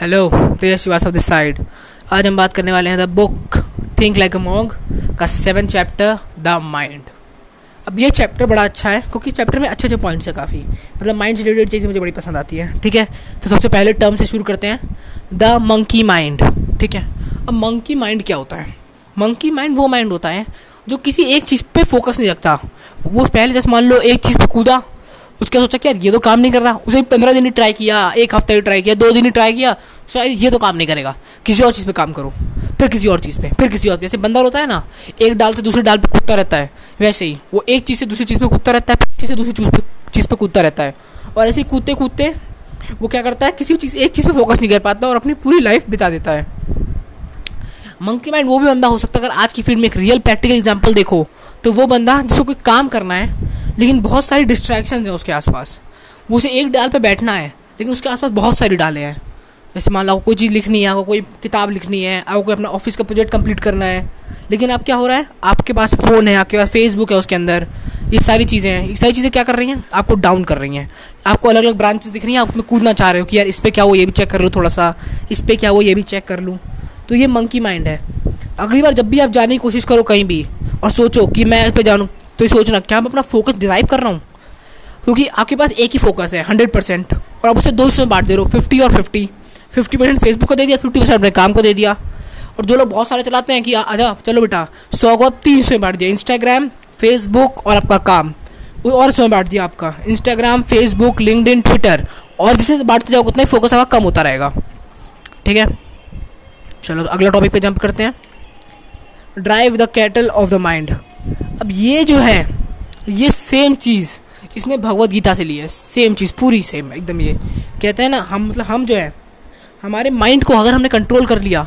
Hello Tej Srivastava this side आज हम बात करने वाले हैं the book think like a monk का सेवन चैप्टर द माइंड अब ये चैप्टर बड़ा अच्छा है, क्योंकि चैप्टर में अच्छे अच्छे पॉइंट्स हैं काफ़ी। मतलब माइंड रिलेटेड चीज़ें मुझे बड़ी पसंद आती है, ठीक है? तो सबसे पहले टर्म से शुरू करते हैं द मंकी माइंड ठीक है? अब मंकी माइंड क्या होता है? मंकी माइंड वो माइंड होता है, जो किसी एक चीज़ पे फोकस नहीं रखता। वो पहले जैसे मान लो एक चीज़ पे कूदा उसका सोचा कि यार ये तो काम नहीं कर रहा। उसे पंद्रह दिन ही ट्राई किया, एक हफ़्ते ही ट्राई किया, दो दिन ही ट्राई किया। शायद ये तो काम नहीं करेगा। किसी और चीज़ पे काम करो। फिर किसी और चीज़ पे, फिर किसी और जैसे बंदर होता है ना, एक डाल से दूसरे डाल पे कूदता रहता है, वैसे ही। वो एक चीज़ से दूसरी चीज़ पे कूदता रहता है, फिर चीज़ से दूसरी चीज़ पे चीज़ पे कूदता रहता है। और ऐसे ही कूदते कूदते वो क्या करता है, किसी भी चीज़, एक चीज़ पर फोकस नहीं कर पाता और अपनी पूरी लाइफ बिता देता है। मंकी माइंड वो भी बंदा हो सकता है। अगर आज की फ़ील्ड में एक रियल प्रैक्टिकल एग्ज़ाम्पल देखो तो वो बंदा जिसको कोई काम करना है लेकिन बहुत सारी डिस्ट्रैक्शन हैं उसके आसपास। वो उसे एक डाल पे बैठना है, लेकिन उसके आसपास बहुत सारी डालें हैं। जैसे मान लो कोई चीज़ लिखनी है, आपको कोई किताब लिखनी है, आपको कोई अपना ऑफ़िस का प्रोजेक्ट कंप्लीट करना है, लेकिन अब क्या हो रहा है? आपके पास फ़ोन है, आपके पास फेसबुक है उसके अंदर। ये सारी चीज़ें हैं। ये सारी चीज़ें क्या कर रही हैं? आपको डाउन कर रही हैं। आपको अलग अलग ब्रांचेस दिख रही हैं, आप उसमें कूदना चाह रहे हो कि यार इस पर क्या वो ये भी चेक कर लूँ थोड़ा सा इस पर क्या वो ये भी चेक कर लूँ। तो ये मंकी माइंड है। अगली बार जब भी आप जाने की कोशिश करो कहीं भी, और सोचो कि मैं इस पर जानूँ तो ये सोचना, क्या मैं अपना फोकस डिराइव कर रहा हूँ? क्योंकि आपके पास एक ही फोकस है हंड्रेड परसेंट और आप उसे दो हिस्सों में बांट दे रहे हो फिफ्टी और फिफ्टी फिफ्टी परसेंट फेसबुक को दे दिया फिफ्टी परसेंट अपने काम को दे दिया। और जो लोग बहुत सारे चलाते हैं कि आजा, चलो बेटा, सौ को आप तीन हिस्सों में बांट दिया इंस्टाग्राम फेसबुक और आपका काम। और हिस्सों में बांट दिया आपका। Instagram Facebook LinkedIn Twitter और जिसे बांटते जाओगे उतना ही फोकस आपका कम होता रहेगा। ठीक है? चलो, अगला टॉपिक पे जंप करते हैं। Drive the cattle of the mind अब ये जो है, ये सेम चीज़ इसने भगवत गीता से ली है सेम चीज़, पूरी सेम एकदम ये। कहते हैं ना, हम मतलब हम जो है, हमारे माइंड को अगर हमने कंट्रोल कर लिया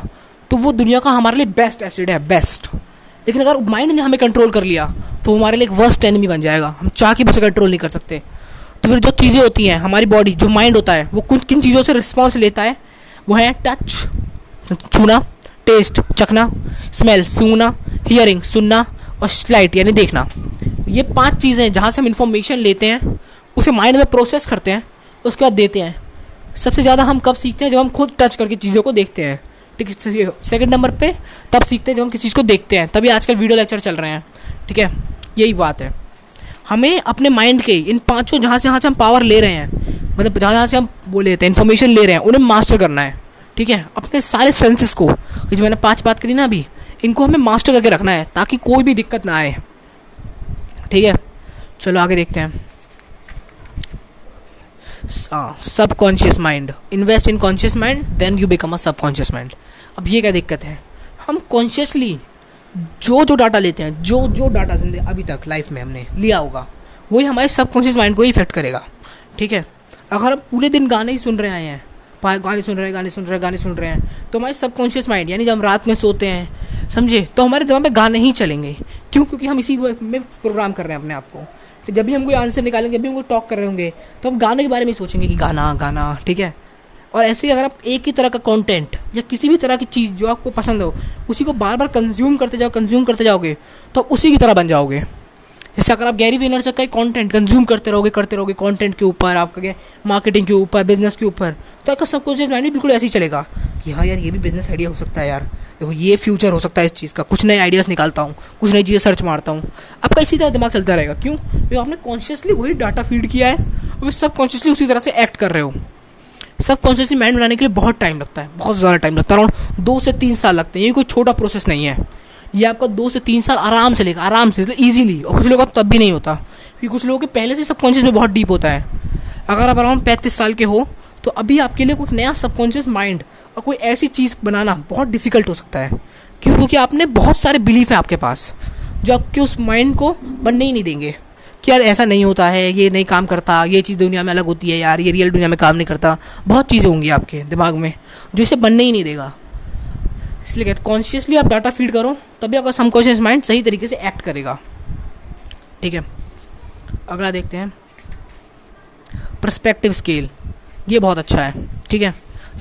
तो वो दुनिया का हमारे लिए बेस्ट एसिड है बेस्ट लेकिन अगर माइंड ने हमें कंट्रोल कर लिया तो हमारे लिए एक वर्स्ट एनिमी बन जाएगा। हम चाह के उसे कंट्रोल नहीं कर सकते। तो फिर जो चीज़ें होती हैं, हमारी बॉडी जो माइंड होता है, वो कुछ किन चीज़ों से रिस्पॉन्स लेता है? वो है टच छूना टेस्ट चखना स्मेल सूंघना हियरिंग सुनना और स्लाइट यानी देखना। ये पाँच चीज़ें जहाँ से हम इंफॉर्मेशन लेते हैं, उसे माइंड में प्रोसेस करते हैं, उसके बाद देते हैं। सबसे ज़्यादा हम कब सीखते हैं? जब हम खुद टच करके चीज़ों को देखते हैं। ठीक है सेकेंड नंबर पे, तब सीखते हैं जब हम किसी चीज़ को देखते हैं। तभी आजकल वीडियो लेक्चर चल रहे हैं। ठीक है? यही बात है। हमें अपने माइंड के, इन पाँचों जहाँ से जहाँ से हम पावर ले रहे हैं मतलब जहाँ जहाँ से हम वो लेते हैं इन्फॉर्मेशन ले रहे हैं, उन्हें मास्टर करना है। ठीक है? अपने सारे सेंसेस को जो मैंने पाँच बात करी ना अभी इनको हमें मास्टर करके रखना है, ताकि कोई भी दिक्कत ना आए। ठीक है? चलो आगे देखते हैं। Subconscious mind invest in conscious mind then you become a subconscious mind अब ये क्या दिक्कत है? हम कॉन्शियसली जो जो डाटा लेते हैं, जो जो डाटा ज़िंदगी अभी तक लाइफ में हमने लिया होगा, वही हमारे सब कॉन्शियस माइंड को इफ़ेक्ट करेगा। ठीक है? अगर हम पूरे दिन गाने ही सुन रहे आए हैं गाने सुन रहे हैं गाने सुन रहे हैं गाने सुन रहे हैं। तो हमारे सबकॉन्शियस माइंड यानी जब हम रात में सोते हैं, समझे? तो हमारे दिमाग में गाने ही चलेंगे। क्यों? क्योंकि हम इसी में प्रोग्राम कर रहे हैं अपने आप को। तो जब भी हम कोई आंसर निकालेंगे, जब भी हम कोई टॉक कर रहे होंगे तो हम गाने के बारे में सोचेंगे कि गाना गाना, ठीक है? और ऐसे ही अगर आप एक ही तरह का कंटेंट या किसी भी तरह की चीज़ जो आपको पसंद हो, उसी को बार बार कंज्यूम करते जाओ कंज्यूम करते जाओगे तो उसी की तरह बन जाओगे। जैसे अगर आप गैरी विनर का कंटेंट कंज्यूम करते रहोगे करते रहोगे कंटेंट के ऊपर, आपका मार्केटिंग के ऊपर बिज़नेस के ऊपर तो आपका सब कुछ माइंड बिल्कुल ऐसे ही चलेगा कि हाँ यार, ये भी बिज़नेस आइडिया हो सकता है यार। देखो, ये फ्यूचर हो सकता है इस चीज़ का। कुछ नए आइडियाज़ निकालता हूँ, कुछ नई चीज़ें सर्च मारता हूँ। आपका इसी तरह दिमाग चलता रहेगा। क्यों? क्योंकि आपने कॉन्शियसली वही डाटा फ़ीड किया है और सब कॉन्शियसली उसी तरह से एक्ट कर रहे हो। सब कॉन्शियसली माइंड बनाने के लिए बहुत टाइम लगता है, बहुत ज़्यादा टाइम लगता है। अराउंड दो से तीन साल लगते हैं। ये कोई छोटा प्रोसेस नहीं है। ये आपका दो से तीन साल आराम से लेगा, आराम से ईजिली और कुछ लोगों का तब भी नहीं होता, क्योंकि कुछ लोगों के पहले से सबकॉन्शियस में बहुत डीप होता है। अगर आप अराउंड पैंतीस साल के हो तो अभी आपके लिए कुछ नया सबकॉन्शियस माइंड और कोई ऐसी चीज़ बनाना बहुत डिफ़िकल्ट हो सकता है। क्यों? क्योंकि आपने बहुत सारे बिलीफ हैं आपके पास, जो आपके उस माइंड को बनने ही नहीं देंगे। कि यार ऐसा नहीं होता है, ये नहीं काम करता, ये चीज़ दुनिया में अलग होती है यार, ये रियल दुनिया में काम नहीं करता। बहुत चीज़ें होंगी आपके दिमाग में, जो इसे बनने ही नहीं देगा। इसलिए कहते कॉन्शियसली आप डाटा फ़ीड करो, तभी आपका सबकॉन्शियस माइंड सही तरीके से एक्ट करेगा। ठीक है? अगला देखते हैं। परस्पेक्टिव स्केल ये बहुत अच्छा है। ठीक है?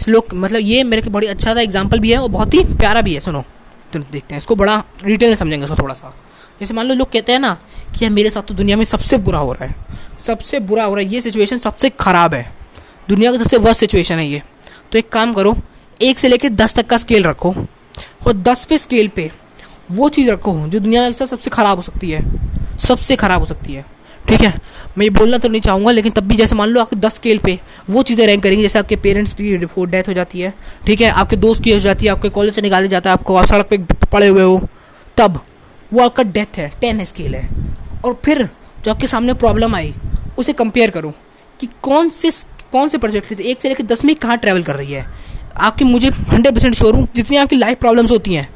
लोग मतलब ये मेरे को बड़ी अच्छा सा एग्ज़ाम्पल भी है और बहुत ही प्यारा भी है, सुनो। तो देखते हैं, इसको बड़ा डिटेल समझेंगे इसको थोड़ा सा। जैसे मान लो लोग कहते हैं ना कि यार मेरे साथ तो दुनिया में सबसे बुरा हो रहा है। सबसे बुरा हो रहा है, ये सिचुएशन सबसे ख़राब है। दुनिया का सबसे वर्स्ट सिचुएशन है ये। तो एक काम करो एक से लेकर दस तक का स्केल रखो और दसवें स्केल पे वो चीज़ रखो जो दुनिया के साथ सबसे ख़राब हो सकती है, सबसे ख़राब हो सकती है। ठीक है? मैं ये बोलना तो नहीं चाहूँगा, लेकिन तब भी जैसे मान लो आपके दस स्केल पे वो चीज़ें रैंक करेंगी, जैसे आपके पेरेंट्स की डेथ हो जाती है, ठीक है? आपके दोस्त की हो जाती है, आपके कॉलेज से निकाले जाता है, आपको आप सड़क पर पड़े हुए हो, तब वो आपका डेथ है टेन स्केल है। और फिर जो आपके सामने प्रॉब्लम आई, उसे कंपेयर करो कि कौन से कौन से परस्पेक्टिव से एक से लेकर दस में कहाँ ट्रैवल कर रही है। आपकी मुझे हंड्रेड परसेंट श्योर हूँ, जितनी आपकी लाइफ प्रॉब्लम्स होती हैं,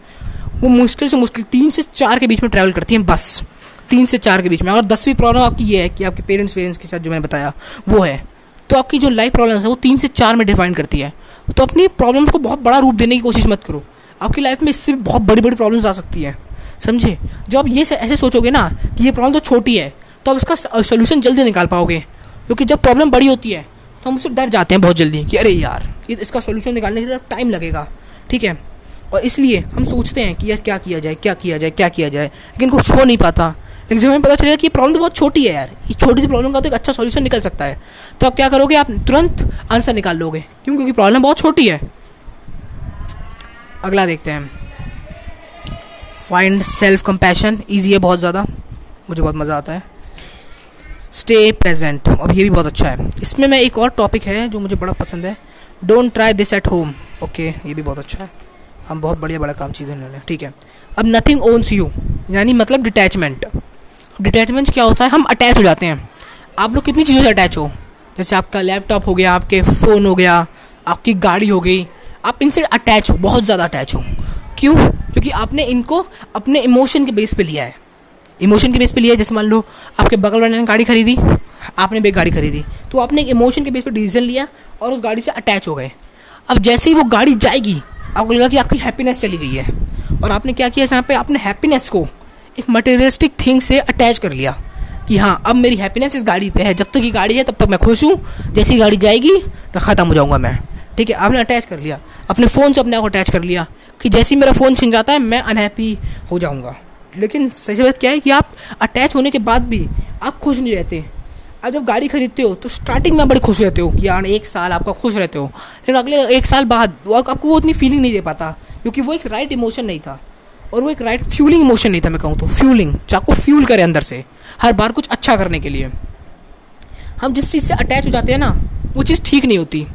वो मुश्किल से मुश्किल तीन से चार के बीच में ट्रैवल करती हैं, बस। तीन से चार के बीच में। और दसवीं प्रॉब्लम आपकी ये है कि आपके पेरेंट्स वेरेंट्स के साथ जो मैंने बताया, वो है। तो आपकी जो लाइफ प्रॉब्लम है, वो तीन से चार में डिफाइन करती है। तो अपनी प्रॉब्लम्स को बहुत बड़ा रूप देने की कोशिश मत करो। आपकी लाइफ में इससे बहुत बड़ी बड़ी प्रॉब्लम्स आ सकती हैं। समझे? जब आप ये ऐसे सोचोगे ना कि ये प्रॉब्लम तो छोटी है तो आप इसका सोल्यूशन जल्दी निकाल पाओगे। क्योंकि जब प्रॉब्लम बड़ी होती है तो हम उससे डर जाते हैं बहुत जल्दी कि अरे यार इसका सोल्यूशन निकालने के लिए टाइम लगेगा, ठीक है? और इसलिए हम सोचते हैं कि यार क्या किया जाए, क्या किया जाए, क्या किया जाए, लेकिन कुछ हो नहीं पाता। लेकिन जब हमें पता चलेगा कि प्रॉब्लम तो बहुत छोटी है यार, इस छोटी सी प्रॉब्लम का तो एक अच्छा सॉल्यूशन निकल सकता है। तो आप क्या करोगे, आप तुरंत आंसर निकाल लोगे, क्यों? क्योंकि प्रॉब्लम बहुत छोटी है। अगला देखते हैं। फाइंड सेल्फ कंपैशन ईजी है बहुत ज़्यादा, मुझे बहुत मज़ा आता है। स्टे प्रेजेंट अब ये भी बहुत अच्छा है। इसमें मैं एक और टॉपिक है जो मुझे बड़ा पसंद है। Don't try this at home okay ये भी बहुत अच्छा है। हम बहुत बढ़िया बड़ा काम चीज़ें ले ठीक है। अब नथिंग ओन्स यू यानी मतलब डिटैचमेंट डिटैचमेंट क्या होता है? हम अटैच हो जाते हैं। आप लोग कितनी चीज़ों से अटैच हो? जैसे आपका लैपटॉप हो गया, आपके फ़ोन हो गया, आपकी गाड़ी हो गई। आप इनसे अटैच हो, बहुत ज़्यादा अटैच हो। क्यों? क्योंकि आपने इनको अपने इमोशन के बेस पे लिया है। इमोशन के बेस पे लिया जैसे मान लो, आपके बगल वाले ने गाड़ी खरीदी, आपने भी गाड़ी खरीदी तो आपने एक इमोशन के बेस पे डिसीज़न लिया और उस गाड़ी से अटैच हो गए। अब जैसे ही वो गाड़ी जाएगी, आपको लगा कि आपकी हैप्पीनेस चली गई है। और आपने क्या किया यहाँ पे? आपने हैप्पीनेस को एक मटेरियलिस्टिक थिंग से अटैच कर लिया कि हाँ अब मेरी हैप्पीनेस इस गाड़ी पे है। जब तक ये गाड़ी है, तब तक मैं खुश हूँ। जैसी गाड़ी जाएगी तो ख़त्म हो जाऊँगा मैं। ठीक है, आपने अटैच कर लिया। अपने फ़ोन से अपने आप को अटैच कर लिया कि जैसे ही मेरा फ़ोन छिन जाता है, मैं अनहैप्पी हो जाऊँगा। लेकिन सही बात क्या है कि आप अटैच होने के बाद भी आप खुश नहीं रहते। अब जब गाड़ी खरीदते हो तो स्टार्टिंग में बड़े खुश रहते हो कि यार, एक साल आपका खुश रहते हो। लेकिन अगले एक साल बाद, वो आपको वो उतनी फीलिंग नहीं दे पाता, क्योंकि वो एक राइट इमोशन नहीं था। और वो एक राइट फ्यूलिंग इमोशन नहीं था, मैं कहूँ तो। फ्यूलिंग चाको फ्यूल करे अंदर से, हर बार कुछ अच्छा करने के लिए। हम जिस चीज़ से अटैच हो जाते हैं ना, वो चीज़ ठीक नहीं होती।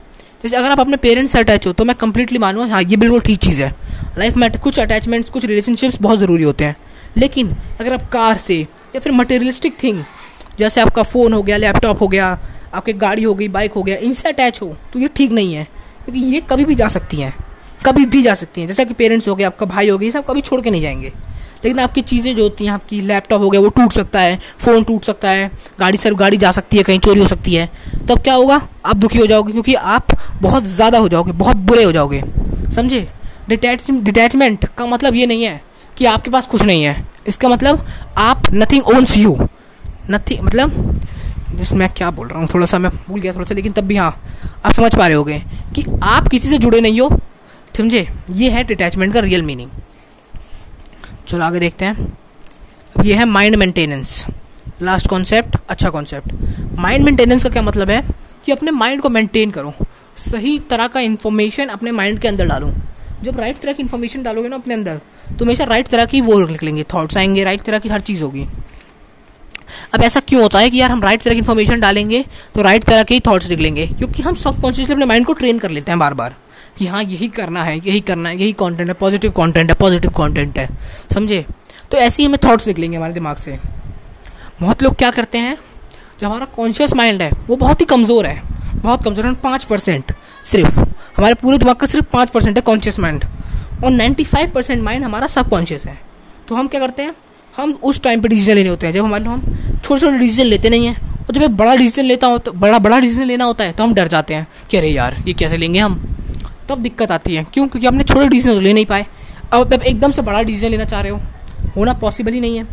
जैसे अगर आप अपने पेरेंट्स से अटैच हो तो मैं कंप्लीटली मानूँ हाँ ये बिल्कुल ठीक चीज़ है। लाइफ में कुछ अटैचमेंट्स कुछ रिलेशनशिप्स बहुत ज़रूरी होते हैं। लेकिन अगर आप कार से या फिर मटेरियलिस्टिक थिंग जैसे आपका फ़ोन हो गया लैपटॉप हो गया, आपकी गाड़ी हो गई बाइक हो गया, इनसे अटैच हो तो ये ठीक नहीं है। क्योंकि ये कभी भी जा सकती हैं, कभी भी जा सकती हैं। जैसे कि पेरेंट्स हो गए, आपका भाई हो गया ये सब कभी छोड़ के नहीं जाएँगे। लेकिन आपकी चीज़ें जो होती हैं, आपकी लैपटॉप हो गया, वो टूट सकता है फ़ोन टूट सकता है, गाड़ी सर, गाड़ी जा सकती है, कहीं चोरी हो सकती है तो अब क्या होगा? आप दुखी हो जाओगे, क्योंकि आप बहुत ज़्यादा हो जाओगे, बहुत बुरे हो जाओगे। समझे? डिटैच डिटैचमेंट का मतलब ये नहीं है कि आपके पास कुछ नहीं है। इसका मतलब आप नथिंग ओन्स यू नथिंग मतलब जिस मैं क्या बोल रहा हूँ, थोड़ा सा मैं भूल गया थोड़ा सा, लेकिन तब भी हाँ आप समझ पा रहे होगे कि आप किसी से जुड़े नहीं हो। समझे? ये है डिटैचमेंट का रियल मीनिंग चलो आगे देखते हैं। ये है माइंड मेंटेनेंस लास्ट कॉन्सेप्ट अच्छा कॉन्सेप्ट माइंड मेंटेनेंस का क्या मतलब है? कि अपने माइंड को मेंटेन करो। सही तरह का इन्फॉर्मेशन अपने माइंड के अंदर डालो। जब राइट तरह की इन्फॉर्मेशन डालोगे ना अपने अंदर तो हमेशा राइट तरह की वो निकलेंगे थाट्स आएँगे राइट तरह की हर चीज़ होगी। अब ऐसा क्यों होता है कि यार हम राइट तरह की इन्फॉर्मेशन डालेंगे तो राइट तरह के ही थॉट्स निकलेंगे? क्योंकि हम सब कॉन्शियसली अपने माइंड को ट्रेन कर लेते हैं बार बार कि हाँ यही करना है, यही करना है, यही कंटेंट है पॉजिटिव कंटेंट है पॉजिटिव कंटेंट है, समझे? तो ऐसे ही हमें थॉट्स निकलेंगे हमारे दिमाग से। बहुत लोग क्या करते हैं जो हमारा कॉन्शियस माइंड है, वो बहुत ही कमज़ोर है, बहुत कमज़ोर है, पाँच परसेंट सिर्फ़। हमारे पूरे दिमाग का सिर्फ़ पाँच परसेंट है कॉन्शियस माइंड और नाइन्टी फाइव परसेंट माइंड हमारा सब कॉन्शियस है। तो हम क्या करते हैं? हम उस टाइम पर डिसीज़न लेने होते हैं। जब हमारे हम छोटे छोटे डिसीज़न लेते नहीं हैं, और जब एक बड़ा डिसीज़न लेता हो तो बड़ा बड़ा डिसीज़न लेना होता है तो हम डर जाते हैं कि अरे यार, ये कैसे लेंगे हम? तब दिक्कत आती है। क्यों? क्योंकि हमने छोटे डिसीज़न तो ले नहीं पाए। अब अब एकदम से बड़ा डिसीज़न लेना चाह रहे हो, होना पॉसिबल ही नहीं है।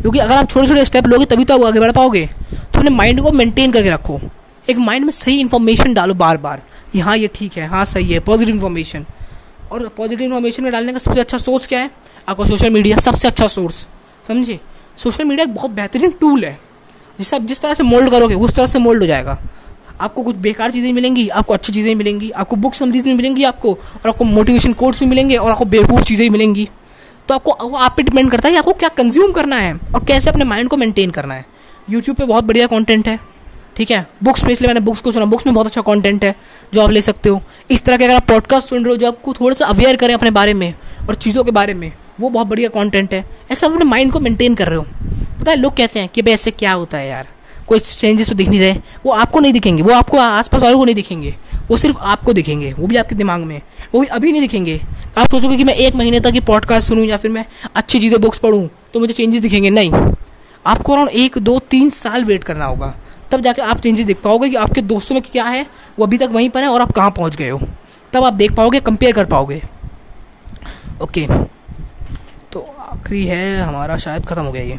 क्योंकि अगर आप छोटे छोटे स्टेप लोगे, तभी तो आप आगे बढ़ पाओगे। तो अपने माइंड को मेंटेन करके रखो। एक माइंड में सही इन्फॉर्मेशन डालो बार बार कि हाँ ये ठीक है हाँ सही है पॉजिटिव इन्फॉर्मेशन और पॉजिटिव इन्फॉर्मेशन में डालने का सबसे अच्छा सोर्स क्या है? आपका सोशल मीडिया सबसे अच्छा सोर्स समझिए सोशल मीडिया एक बहुत बेहतरीन टूल है जिससे आप जिस तरह से मोल्ड करोगे, उस तरह से मोल्ड हो जाएगा। आपको कुछ बेकार चीज़ें मिलेंगी, आपको अच्छी चीज़ें मिलेंगी, आपको बुक समरीज भी मिलेंगी आपको, और आपको मोटिवेशन कोर्स भी मिलेंगे, और आपको बेवकूफ़ चीज़ें भी मिलेंगी। तो आपको, वो आप पे डिपेंड करता है कि आपको क्या कंज्यूम करना है, और कैसे अपने माइंड को मेंटेन करना है। यूट्यूब पे बहुत बढ़िया कंटेंट है। ठीक है? बुक्स में इसलिए मैंने बुक्स को सुना। बुक्स में बहुत अच्छा कंटेंट है, जो आप ले सकते हो। इस तरह के अगर आप पॉडकास्ट सुन रहे हो, जो आपको थोड़ा सा अवेयर करें अपने बारे में और चीज़ों के बारे में, वो बहुत बढ़िया कंटेंट है। ऐसा अपने माइंड को मेंटेन कर रहे हो। पता है, लोग कहते हैं कि भाई ऐसे क्या होता है यार? कोई चेंजेस तो दिख नहीं रहे। वो आपको नहीं दिखेंगे। वो आपको आसपास वालों को नहीं दिखेंगे। वो सिर्फ़ आपको दिखेंगे। वो भी आपके दिमाग में। वो भी अभी नहीं दिखेंगे। आप सोचोगे कि मैं एक महीने तक ये पॉडकास्ट सुनूँ या फिर मैं अच्छी चीज़ें बुक्स पढ़ूँ तो मुझे चेंजेस दिखेंगे। नहीं। आपको अराउंड एक, दो, तीन साल वेट करना होगा। तब जाके आप चेंजेस देख पाओगे कि आपके दोस्तों में क्या है, वो अभी तक वहीं पर है और आप कहाँ पहुँच गए हो। तब आप देख पाओगे कंपेयर कर पाओगे। ओके तो आखिरी है, हमारा शायद ख़त्म हो गया ये।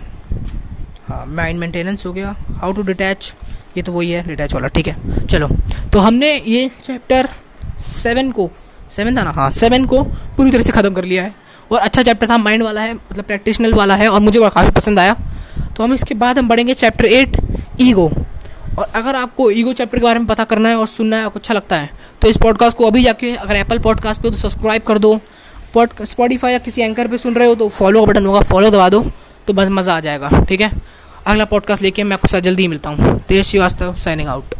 हाँ माइंड मेंटेनेंस हो गया। हाउ टू डिटैच ये तो वही है डिटैच वाला, ठीक है। चलो तो हमने ये चैप्टर सेवन को सेवन था ना? हाँ सेवन को पूरी तरह से ख़त्म कर लिया है। और अच्छा चैप्टर था माइंड वाला है मतलब प्रैक्टिशनल वाला है और मुझे काफ़ी पसंद आया। तो हम इसके बाद हम बढ़ेंगे चैप्टर एट ईगो और अगर आपको ईगो चैप्टर के बारे में पता करना है और सुनना है, आपको अच्छा लगता है तो इस पॉडकास्ट को अभी जाके अगर एप्पल पॉडकास्ट पे तो सब्सक्राइब कर दो। पॉड स्पॉटीफाई या किसी एंकर पे सुन रहे हो तो फॉलो का बटन होगा फॉलो दबा दो तो बस मज़ा आ जाएगा, ठीक है? अगला पॉडकास्ट लेके मैं आपको साथ जल्दी ही मिलता हूँ। तेज श्रीवास्तव साइनिंग आउट